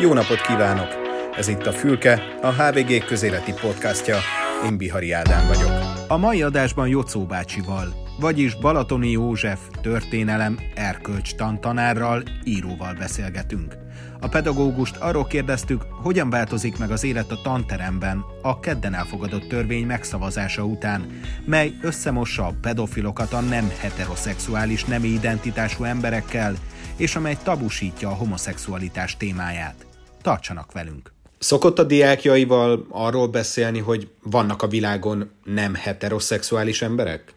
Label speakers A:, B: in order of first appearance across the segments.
A: Jó napot kívánok! Ez itt a Fülke, a HVG közéleti podcastja. Én Bihari Ádám vagyok. A mai adásban Jocó bácsival, vagyis Balatoni József történelem erkölcs tantanárral, íróval beszélgetünk. A pedagógust arról kérdeztük, hogyan változik meg az élet a tanteremben a kedden elfogadott törvény megszavazása után, mely összemossa a pedofilokat a nem heteroszexuális nemi identitású emberekkel, és amely tabusítja a homoszexualitás témáját. Tartsanak velünk! Szokott a diákjaival arról beszélni, hogy vannak a világon nem heteroszexuális emberek?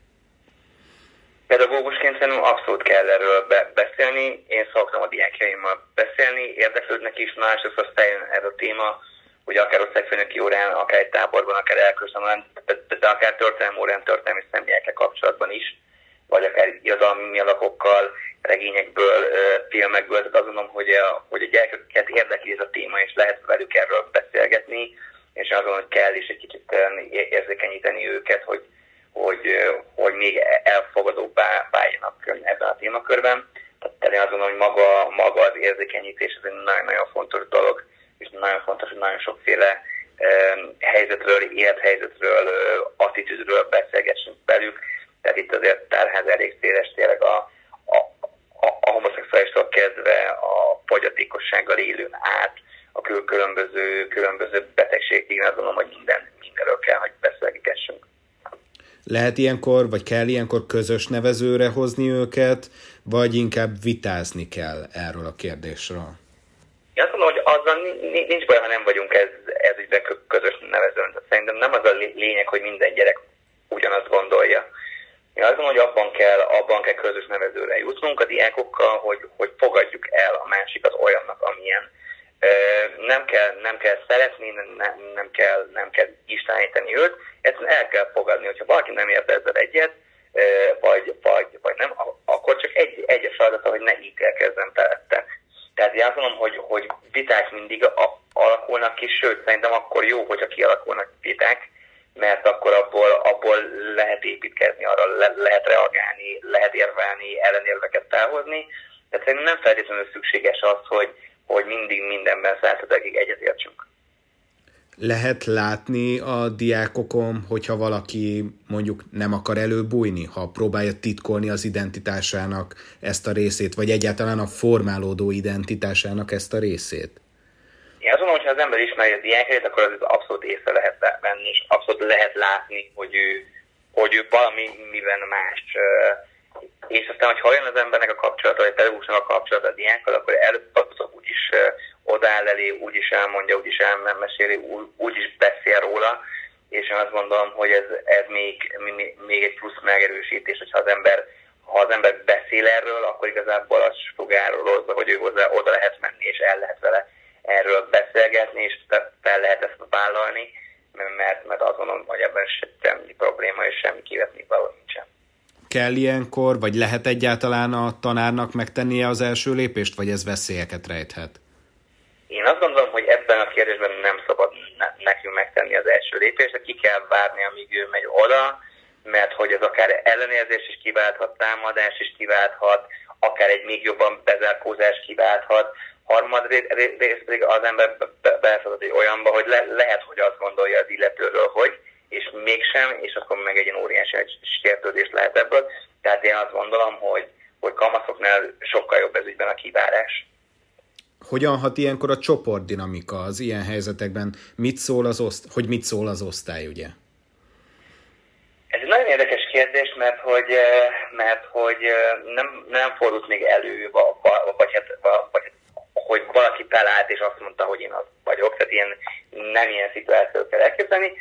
B: Pedagógusként szerintem abszolút kell erről be- beszélni. Én szoktam a diákjaimmal beszélni, érdeklődnek is, osztályon ez a téma, hogy akár a szegfőnöki órán, akár egy táborban, akár elköszönően, de akár történelmi órán, történelmi személyekkel kapcsolatban is, vagy akár irodalmi alakokkal, regényekből, filmekből, tehát azt gondolom, hogy a, hogy a gyerekeket érdekli ez a téma, és lehet velük erről beszélgetni, és gondolom, hogy kell is egy kicsit érzékenyíteni őket, hogy, hogy, hogy még elfogadóbbá váljanak ebben a témakörben. Tehát én azt gondolom, hogy maga, maga az érzékenyítés ez egy nagyon-nagyon fontos dolog, és nagyon fontos, hogy nagyon sokféle helyzetről, élethelyzetről, attitűdről beszélgessünk velük. Tehát itt azért tárház elég széles tényleg a, a homoszexuálistól kezdve a fogyatékossággal élőn át, a különböző, különböző betegségig, azt gondolom, hogy minden, mindenről kell, hogy beszélgessünk.
A: Lehet ilyenkor, vagy kell ilyenkor közös nevezőre hozni őket, vagy inkább vitázni kell erről a kérdésről?
B: Én azt mondom, hogy azzal nincs baj, ha nem vagyunk ez, ez ügyben közös nevezőn. Szerintem nem az a lényeg, hogy minden gyerek ugyanazt gondolja én azt gondolom, hogy abban kell, abban kell közös nevezőre jutnunk a diákokkal, hogy, hogy fogadjuk el a másikat olyannak, amilyen. Nem kell, nem kell szeretni, nem, nem kell, nem kell isteníteni őt, egyszerűen el kell fogadni, hogyha valaki nem ért ezzel egyet, vagy, vagy, vagy nem, akkor csak egy, egyes feladata, hogy ne ítélkezzen felette. Tehát én azt mondom, hogy, hogy viták mindig alakulnak ki, sőt, szerintem akkor jó, hogyha kialakulnak viták, mert akkor abból, abból lehet építkezni, arra le, lehet reagálni, lehet érvelni, ellenérveket felhozni. Tehát szerintem nem feltétlenül szükséges az, hogy, hogy mindig mindenben százszerzegig egyetértsünk.
A: Lehet látni a diákokon, hogyha valaki mondjuk nem akar előbújni, ha próbálja titkolni az identitásának ezt a részét, vagy egyáltalán a formálódó identitásának ezt a részét?
B: Én azt mondom, hogy ha az ember ismeri a diákjait, akkor az abszolút észre lehet venni, és abszolút lehet látni, hogy ő, hogy ő valami miben más. És aztán, hogy olyan az embernek a kapcsolata, vagy pedagógusnak a kapcsolata a diákkal, akkor előbb úgyis odáll elé, úgyis elmondja, úgyis elmeséli, úgyis beszél róla, és én azt gondolom, hogy ez, ez még, még egy plusz megerősítés, hogyha az ember ha az ember beszél erről, akkor igazából az sugárolózza, hogy ő hozzá oda lehet menni, és el lehet vele erről beszélgetni, és fel lehet ezt vállalni, mert, mert azt mondom, hogy ebben semmi probléma és semmi kivetni való nincsen.
A: Kell ilyenkor, vagy lehet egyáltalán a tanárnak megtennie az első lépést, vagy ez veszélyeket rejthet?
B: Én azt gondolom, hogy ebben a kérdésben nem szabad nekünk megtenni az első lépést, de ki kell várni, amíg ő megy oda, mert hogy ez akár ellenérzés is kiválthat, támadás is kiválthat, akár egy még jobban bezárkózás kiválthat, harmad rész pedig az ember beleszadott egy olyanba, hogy le, lehet, hogy azt gondolja az illetőről, hogy, és mégsem, és akkor meg egy ilyen óriási sértődés lehet ebből. Tehát én azt gondolom, hogy, hogy kamaszoknál sokkal jobb ez ügyben a kivárás.
A: Hogyan hat ilyenkor a csoportdinamika az ilyen helyzetekben? Mit szól az oszt- hogy mit szól az osztály, ugye?
B: Ez egy nagyon érdekes kérdés, mert hogy, mert hogy nem, nem fordult még elő, vagy, hát, vagy hát hogy valaki talált és azt mondta, hogy én az vagyok, tehát ilyen, nem ilyen szituációt kell elképzelni,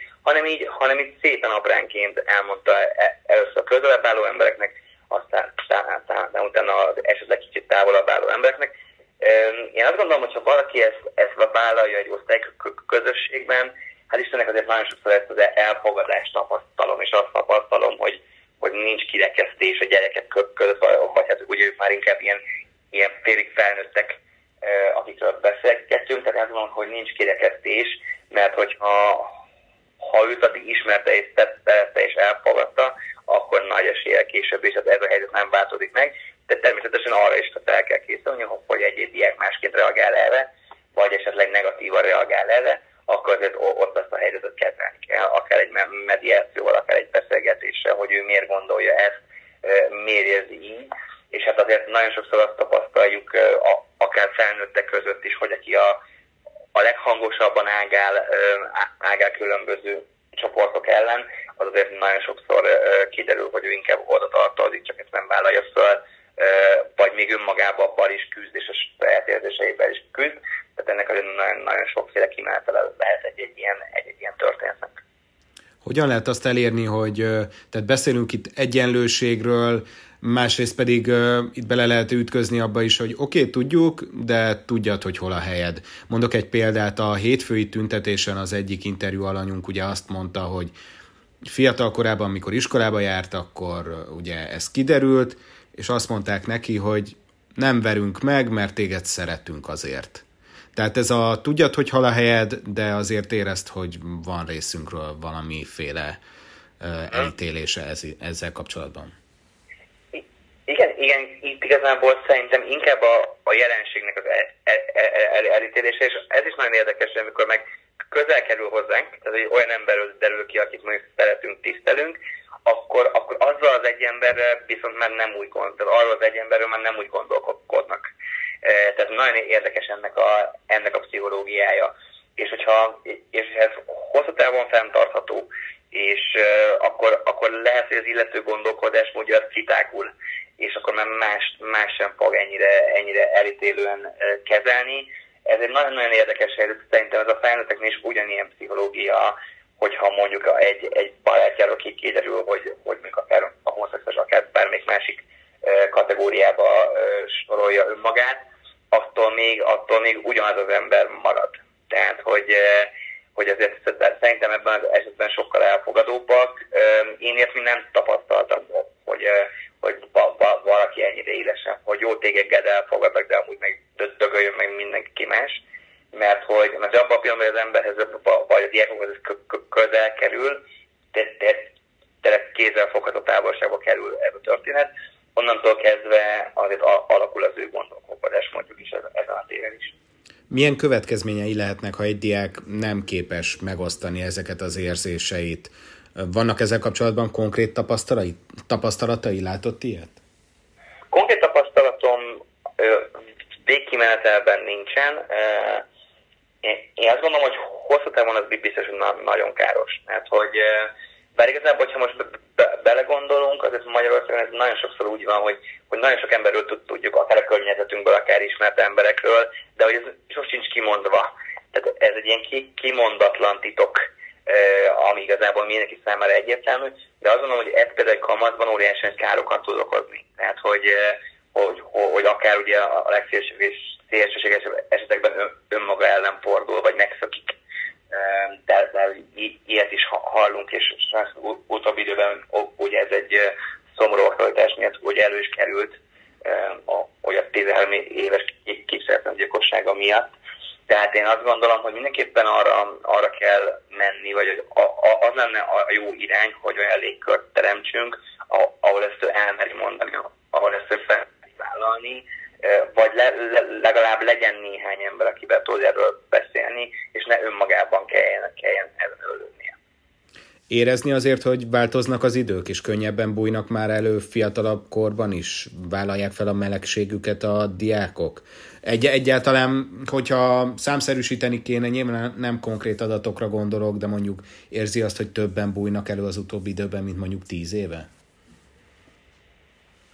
B: hanem így szépen apránként elmondta e, először a közelebb álló embereknek, aztán, aztán utána esetleg kicsit távolabb álló embereknek. Én azt gondolom, hogy ha valaki ezt, ezt vállalja egy osztály közösségben, hát Istennek azért nagyon sokszor ezt az elfogadást tapasztalom, és azt tapasztalom, hogy, hogy nincs kirekesztés a gyerekek között, vagy hát ugye ők már inkább ilyen, ilyen félig felnőttek akikről beszélgettünk, tehát azt mondom, hogy nincs kirekesztés, mert hogyha ha őt addig ismerte és tette és elfogadta, akkor nagy esélye később, és ez a helyzet nem változik meg, de természetesen arra is fel kell készülni, hogy egy-egy diák másként reagál erre, vagy esetleg negatívan reagál erre, akkor azért ott azt a helyzetet kezelni kell, akár egy mediációval, akár egy beszélgetéssel, hogy ő miért gondolja ezt, miért érzi így, és hát azért nagyon sokszor azt tapasztaljuk, akár felnőttek között is, hogy aki a, a leghangosabban ágál, ágál különböző csoportok ellen, az azért nagyon sokszor kiderül, hogy ő inkább oda tartozik, csak ezt nem vállalja föl, vagy még önmagában abban is küzd, és a saját érzéseivel is küzd. Tehát ennek azért nagyon, nagyon sokféle kimenetele lehet egy, egy, ilyen, egy, egy ilyen történetnek.
A: Hogyan lehet azt elérni, hogy tehát beszélünk itt egyenlőségről, másrészt pedig uh, itt bele lehet ütközni abba is, hogy oké, okay, tudjuk, de tudjad, hogy hol a helyed. Mondok egy példát, a hétfői tüntetésen az egyik interjú alanyunk ugye azt mondta, hogy fiatal korában, mikor iskolába járt, akkor ugye ez kiderült, és azt mondták neki, hogy nem verünk meg, mert téged szeretünk azért. Tehát ez a tudjad, hogy hol a helyed, de azért érezd, hogy van részünkről valamiféle uh, elítélése ez, ezzel kapcsolatban.
B: Igen, igen, itt igazából szerintem inkább a, a jelenségnek az el, el, el, el, elítélése, és ez is nagyon érdekes, amikor meg közel kerül hozzánk, tehát egy olyan emberről derül ki, akit mondjuk szeretünk, tisztelünk, akkor, akkor azzal az egy emberrel viszont már nem úgy gondol, arról az egy emberről már nem úgy gondolkodnak. E, tehát nagyon érdekes ennek a, ennek a pszichológiája. És hogyha és ez hosszú távon fenntartható, és uh, akkor, akkor lehet, hogy az illető gondolkodásmódja az kitágul, és akkor már más, más sem fog ennyire, ennyire elítélően uh, kezelni. Ez egy nagyon-nagyon érdekes helyzet, szerintem ez a felnőtteknél is ugyanilyen pszichológia, hogyha mondjuk egy, egy barátjáról kiderül, hogy, hogy még akár a homoszexuális, akár bármelyik másik kategóriába sorolja önmagát, attól még, attól még ugyanaz az ember marad. Tehát, hogy hogy azért szerintem ebben az esetben sokkal elfogadóbbak. Én ilyet még nem tapasztaltam, hogy, hogy valaki ennyire élesen, hogy jó téged elfogadnak, de amúgy meg dögöljön meg mindenki más. Mert hogy mert abban a pillanatban, hogy az emberhez vagy a diákokhoz közel kerül, tényleg kézzelfogható távolságba kerül ez a történet, onnantól kezdve azért alakul az ő gondolkodás mondjuk is ezen a téren is.
A: Milyen következményei lehetnek, ha egy diák nem képes megosztani ezeket az érzéseit? Vannak ezzel kapcsolatban konkrét tapasztalatai? tapasztalatai? Látott ilyet?
B: Konkrét tapasztalatom végkimenetelben nincsen. Én azt gondolom, hogy hosszú távon az biztos, hogy nagyon káros. Hát, hogy bár igazából, hogyha most be, belegondolunk, azért Magyarországon ez nagyon sokszor úgy van, hogy, hogy nagyon sok emberről tudjuk, akár a környezetünkből, akár ismert emberekről, de hogy ez sos sincs kimondva. Tehát ez egy ilyen kimondatlan titok, ami igazából mindenki számára egyértelmű, de azt gondolom, hogy ez például kamatban óriási károkat tud okozni. Tehát, hogy, hogy, hogy akár ugye a legszélsőségesebb esetekben önmaga ellen fordul, vagy megszakik de, de ilyet is hallunk, és utóbbi időben ugye ez egy szomorú aktualitás miatt ugye elő is került, hogy a 13 éves képzeletlen gyilkossága miatt. Tehát én azt gondolom, hogy mindenképpen arra, arra kell menni, vagy az lenne a jó irány, hogy olyan légkört teremtsünk, ahol ezt elmeri mondani, ahol ezt fel vállalni, vagy le, le, legalább legyen néhány ember, akivel tud erről beszélni, ne önmagában kelljen, kelljen ezen ölődnie.
A: Érezni azért, hogy változnak az idők, és könnyebben bújnak már elő fiatalabb korban is? Vállalják fel a melegségüket a diákok? Egy, egyáltalán, hogyha számszerűsíteni kéne, nyilván nem konkrét adatokra gondolok, de mondjuk érzi azt, hogy többen bújnak elő az utóbbi időben, mint mondjuk tíz éve?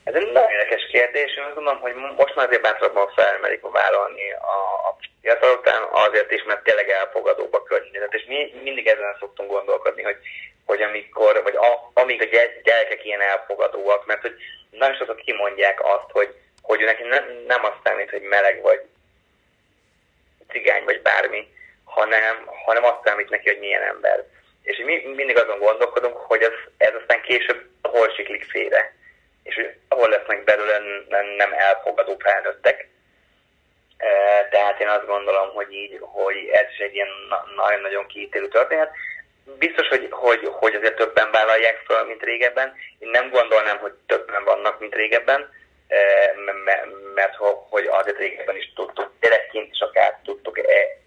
B: Ez egy nagyon érdekes kérdés. Én azt gondolom, hogy most már azért bátrabban felmerik vállalni a, a fiatal után azért is, mert tényleg elfogadóbb a környezet. És mi mindig ezen szoktunk gondolkodni, hogy, hogy amikor, vagy a, amíg a gyerekek ilyen elfogadóak, mert hogy nagyon sokszor kimondják azt, hogy, hogy neki nem, nem azt számít, hogy meleg vagy cigány vagy bármi, hanem, hanem azt számít neki, hogy milyen ember. És mi mindig azon gondolkodunk, hogy ez, ez aztán később hol siklik félre és ahol lesznek belőle nem elfogadó felnőttek. Tehát én azt gondolom, hogy így, hogy ez is egy ilyen nagyon-nagyon kiítélő történet. Biztos, hogy, hogy, hogy azért többen vállalják fel, mint régebben. Én nem gondolnám, hogy többen vannak, mint régebben, mert hogy azért régebben is tudtuk, gyerekként is akár tudtuk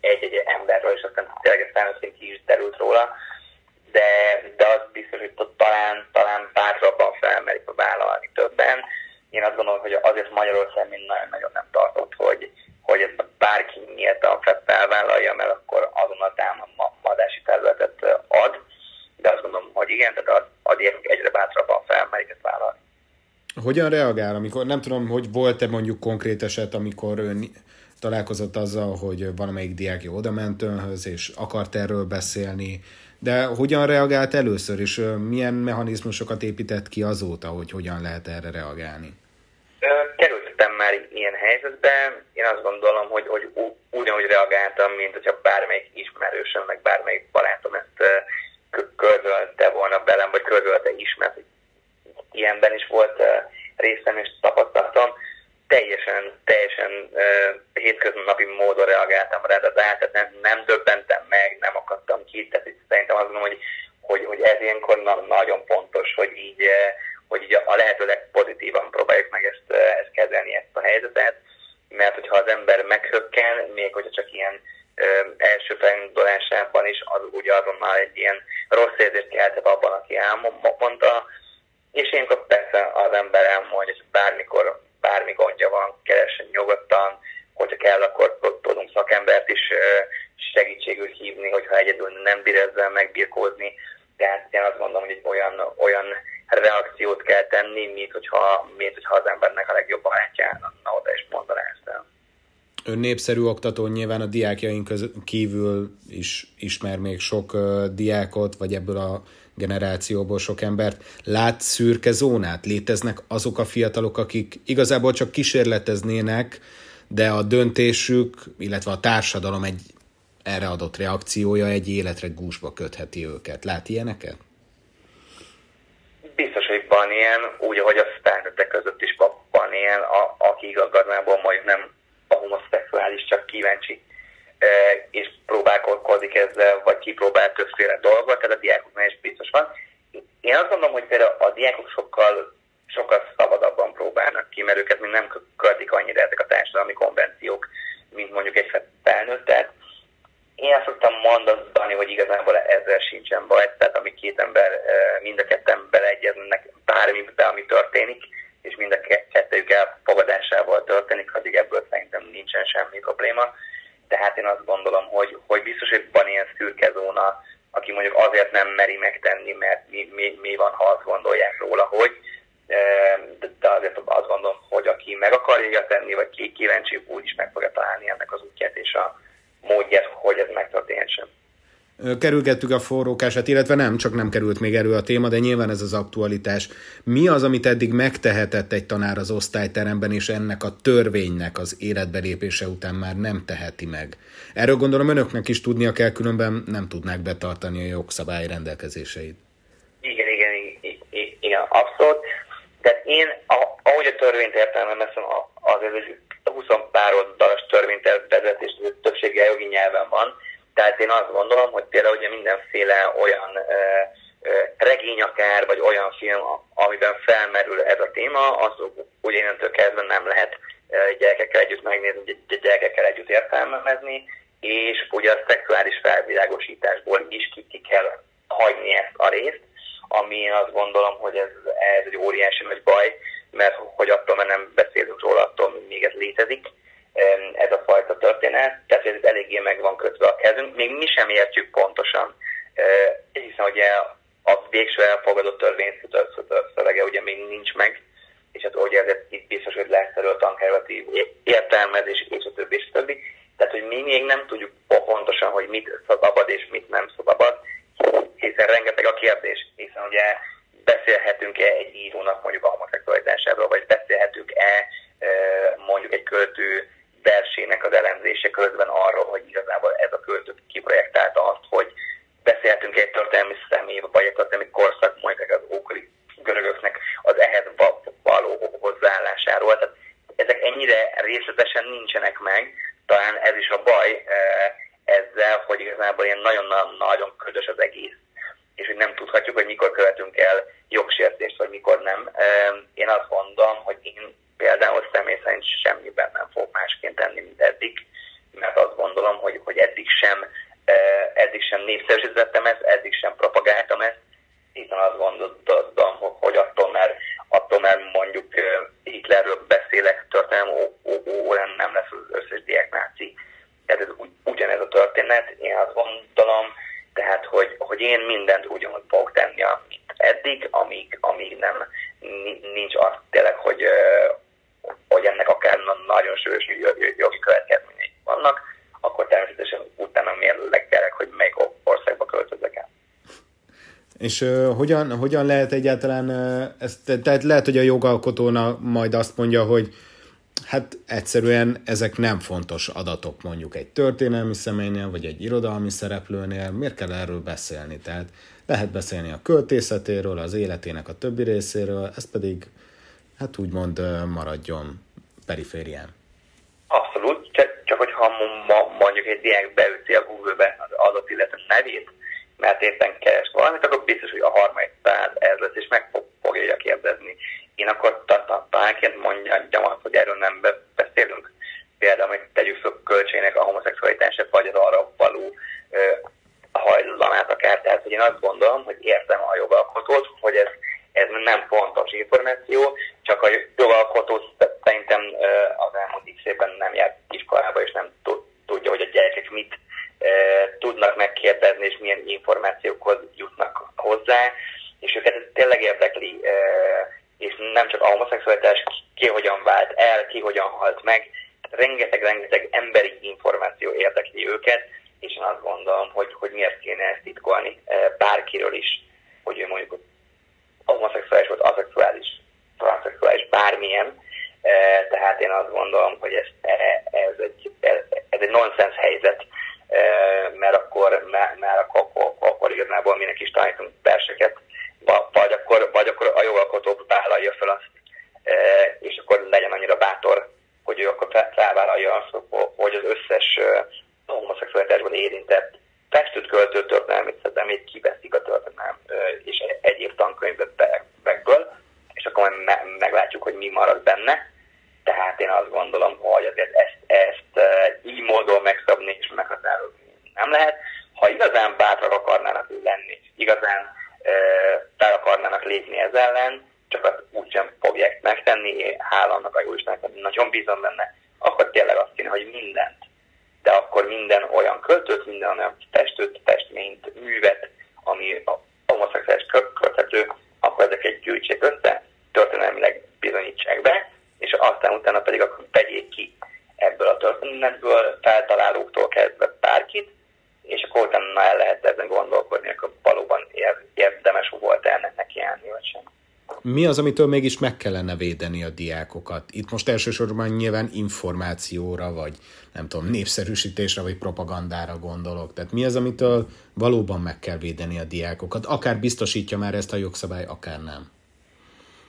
B: egy-egy emberről, és aztán tényleg felnőttként is derült róla, de, de az biztos, hogy talán, talán bátrabban felmerik vállalni többen. Én azt gondolom, hogy azért Magyarország mind nagyon-nagyon nem tartott, hogy, hogy ezt bárki nyíltan felvállalja, mert akkor azonnal támadási területet ad, de azt gondolom, hogy igen, tehát ad egyre bátrabban felmerik vállalni.
A: Hogyan reagál, amikor nem tudom, hogy volt-e mondjuk konkrét eset, amikor ön találkozott azzal, hogy valamelyik diákja oda ment önhöz, és akart erről beszélni, de hogyan reagált először, és milyen mechanizmusokat épített ki azóta, hogy hogyan lehet erre reagálni?
B: Kerültem már ilyen helyzetbe, én azt gondolom, hogy, hogy ugyanúgy reagáltam, mint hogyha bármelyik ismerősöm, meg bármelyik barátom ezt közölte volna velem, vagy közölte is, mert ilyenben is volt részem és tapasztalatom, teljesen, teljesen hétköznapi módon reagáltam rá, de tehát nem, nem döbbentem meg, nem akadtam ki, tehát szerintem azt gondolom, hogy, hogy, hogy ez ilyenkor nagyon pontos, hogy így, hogy így a lehető legpozitívan próbáljuk meg ezt, ezt kezelni, ezt a helyzetet, mert hogyha az ember meghökken, még hogyha csak ilyen uh, első felindulásában is, az ugye azonnal egy ilyen rossz érzést keltett abban, aki elmondta, és ilyenkor persze az ember elmondja, hogy bármikor, bármi gondja van, keressen nyugodtan, hogyha kell, akkor tudunk szakembert is segítségül hívni, hogyha egyedül nem bír ezzel megbirkózni. Tehát én azt mondom, hogy egy olyan, olyan reakciót kell tenni, mint hogyha, mint hogyha az embernek a legjobb barátjának oda is mondaná ezt el.
A: Ön népszerű oktató nyilván a diákjaink kívül is ismer még sok uh, diákot, vagy ebből a generációból sok embert. Lát szürke zónát? Léteznek azok a fiatalok, akik igazából csak kísérleteznének, de a döntésük, illetve a társadalom egy erre adott reakciója egy életre gúzsba kötheti őket. Lát ilyeneket?
B: Hogy van ilyen, úgy, ahogy a felnőttek között is van ilyen, a, aki igazából majd nem a homoszexuális, csak kíváncsi és próbálkozik ezzel, vagy kipróbál többféle dolgot, tehát a diákoknál is biztos van. Én azt gondolom, hogy például a diákok sokkal, sokkal szabadabban próbálnak ki, mert őket még nem költik annyira ezek a társadalmi konvenciók, mint mondjuk egy felnőtt. Tehát én azt szoktam mondani, hogy igazából ezzel sincsen baj, tehát ami két ember, mind a ketten beleegyeznek bármi, ami történik, és mind a kettőjük elfogadásával történik, addig ebből szerintem nincsen semmi probléma tehát én azt gondolom, hogy, hogy biztos, hogy van ilyen szürke zóna, aki mondjuk azért nem meri megtenni, mert mi, mi, mi van, ha azt gondolják róla, hogy de azért azt gondolom, hogy aki meg akarja tenni, vagy ki kíváncsi, úgy is meg fogja találni ennek az útját és a módját, hogy ez megtörténhessen
A: kerülgettük a forrókását, illetve nem, csak nem került még elő a téma, de nyilván ez az aktualitás. Mi az, amit eddig megtehetett egy tanár az osztályteremben, és ennek a törvénynek az életbelépése után már nem teheti meg? Erről gondolom önöknek is tudnia kell, különben nem tudnák betartani a jogszabály rendelkezéseit.
B: Igen, igen, igen, igen abszolút. De én, ahogy a törvényt értelmezem, azért egy 20 pár oldalas törvénytervezet, és többsége jogi nyelven van, tehát én azt gondolom, hogy például ugye mindenféle olyan regény akár, vagy olyan film, amiben felmerül ez a téma, az ugye innentől kezdve nem lehet gyerekekkel együtt megnézni, gyerekekkel együtt értelmezni, és ugye a szexuális felvilágosításból is ki, ki kell hagyni ezt a részt, ami én azt gondolom, hogy ez, ez egy óriási nagy baj, mert hogy attól, mert nem beszélünk róla, attól még ez létezik ez a fajta történet, tehát ez eléggé meg van kötve a kezünk. Még mi sem értjük pontosan, hiszen ugye a végső elfogadott törvény szövege ugye még nincs meg, és hát ugye ezért itt biztos, hogy lesz erről tankerületi értelmezés, és a többi, és a többi. Tehát, hogy mi még nem tudjuk pontosan, hogy mit szabad és mit nem szabad, hiszen rengeteg a kérdés, hiszen ugye beszélhetünk-e egy írónak mondjuk a homoszexualitásáról, vagy beszélhetünk-e mondjuk egy költő közben arról, hogy igazából ez a költő kiprojektálta azt, hogy beszélhetünk egy történelmi személy, vagy egy történelmi korszak, mondjuk az ókori görögöknek az ehhez való hozzáállásáról. Tehát ezek ennyire részletesen nincsenek meg, talán ez is a baj ezzel, hogy igazából ilyen nagyon-nagyon ködös az egész, és hogy nem tudhatjuk, hogy mikor követünk el jogsértést, vagy mikor nem. Én azt mondom, hogy én például sem népszerűsítettem ezt, eddig sem propagáltam ezt, hiszen azt gondoltam, hogy attól, mert, attól, mert mondjuk Hitlerről beszélek történelem órán nem lesz az összes diák náci. Tehát ez ugyanez a történet, én azt gondolom, tehát, hogy, hogy én mindent ugyanúgy fogok tenni, amit eddig, amíg, amíg nem nincs az tényleg, hogy, hogy ennek akár nagyon sős jogi következményei vannak, akkor természetesen utána mérlegelek, hogy melyik országba költözök el.
A: És hogyan, hogyan lehet egyáltalán ezt, tehát lehet, hogy a jogalkotóna majd azt mondja, hogy hát egyszerűen ezek nem fontos adatok mondjuk egy történelmi személynél, vagy egy irodalmi szereplőnél, miért kell erről beszélni? Tehát lehet beszélni a költészetéről, az életének a többi részéről, ez pedig hát úgymond maradjon periférián.
B: Abszolút, csak, csak hogyha mondjuk egy diák beüti a Google-be az adott illetve nevét, mert éppen keres valamit, akkor biztos, hogy a harmadik száz ez lesz, és meg fogja kérdezni. Én akkor talánként mondjam azt, hogy erről nem beszélünk. Például, hogy tegyük fel költségnek a homoszexualitását, vagy az arra való hajlamát akár. Tehát, hogy én azt gondolom, hogy értem a jogalkotót, hogy ez, ez nem fontos információ, csak a jogalkotó szerintem az elmúlt x nem járt iskolába, és nem tudja, hogy a gyerekek mit tudnak megkérdezni, és milyen információkhoz jutnak hozzá, és őket tényleg érdekli, és nem csak a homoszexualitás, ki hogyan vált el, ki hogyan halt meg, rengeteg-rengeteg emberi információ érdekli őket, és én azt gondolom, hogy, hogy miért kéne ezt titkolni bárkiről is, hogy ő mondjuk homoszexuális volt, aszexuális, transzexuális, bármilyen, tehát én azt gondolom, hogy ez, ez egy, ez egy nonsens helyzet, mert akkor, mert, mert akkor, akkor, igazából minek is tanítunk verseket, vagy akkor, vagy akkor a jogalkotó vállalja fel azt, és akkor legyen annyira bátor, hogy ő akkor felvállalja azt, hogy az összes homoszexualitásban érintett festőt költő történelmet, még kiveszik a történelem és egyéb tankönyvekből, és akkor me- meglátjuk, hogy mi marad benne. Tehát én azt gondolom, hogy azért ezt, ezt így módon megszabni és meghatározni nem lehet. Ha igazán bátrak akarnának lenni, igazán fel akarnának lépni ez ellen, csak azt úgysem fogják megtenni, hála annak a Jóistennek, nagyon bízom benne, akkor tényleg azt kéne, hogy mindent de akkor minden olyan költőt, minden olyan festőt, festményt, művet, ami a homoszexuális költhető, akkor ezeket gyűjtsék össze, történelmileg bizonyítsák be, és aztán utána pedig akkor vegyék ki ebből a történetből, feltalálóktól kezdve bárkit, és akkor utána el lehet ezen gondolkodni, akkor valóban érdemes volt ennek neki állni, vagy sem
A: mi az, amitől mégis meg kellene védeni a diákokat? Itt most elsősorban nyilván információra, vagy nem tudom, népszerűsítésre, vagy propagandára gondolok. Tehát mi az, amitől valóban meg kell védeni a diákokat? Akár biztosítja már ezt a jogszabály, akár nem.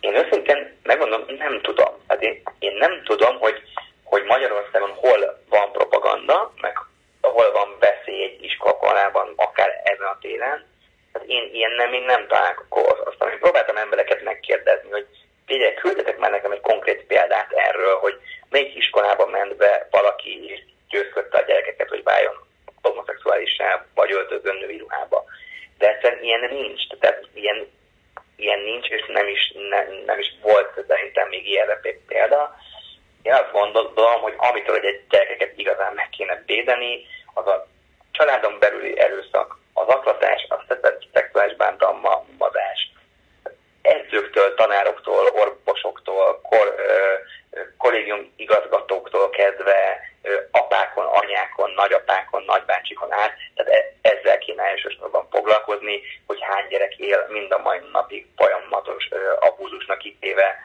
B: Én őszintén megmondom, nem tudom. Hát én, én nem tudom, hogy, hogy Magyarországon hol van propaganda, meg hol van veszély egy iskolában, akár ezen a téren Hát én ilyen nem, én nem találkoztam. Én próbáltam embereket megkérdezni, hogy figyelj, küldetek már nekem egy konkrét példát erről, hogy melyik iskolába ment be valaki és győzködte a gyerekeket, hogy váljon homoszexuálissá, vagy öltözön női ruhába. De egyszerűen ilyen nincs. Tehát ilyen, ilyen nincs, és nem is, nem, nem is volt szerintem még ilyenre példa. Én azt gondolom, hogy amitől egy gyerekeket igazán meg kéne védeni, az a családon belüli erőszak, az aklatás, a szexuális bántalmazás, edzőktől, tanároktól, orvosoktól, kor, kollégium igazgatóktól kezdve apákon, anyákon, nagyapákon, nagybácsikon át, tehát e, ezzel kéne elsősorban foglalkozni, hogy hány gyerek él mind a mai napig folyamatos abúzusnak kitéve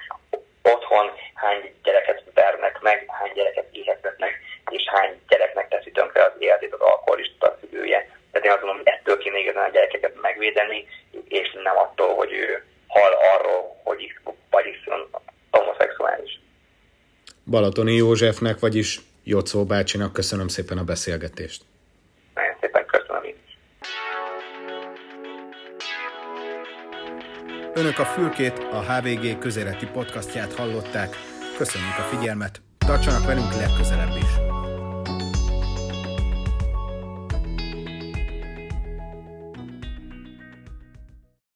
B: otthon, hány gyereket vernek meg, hány gyereket éhetetnek, és hány gyereknek teszi tönkre az életét az alkoholista szülője. Tehát én azt mondom, hogy ettől kéne igazán a gyerekeket megvédeni, és nem attól, hogy ő hal arról, hogy is, vagy is homoszexuális.
A: Balatoni Józsefnek, vagyis Jocó bácsinak köszönöm szépen a beszélgetést.
B: Nagyon szépen köszönöm én
A: Önök a Fülkét, a HVG közéleti podcastját hallották. Köszönjük a figyelmet, tartsanak velünk legközelebb is!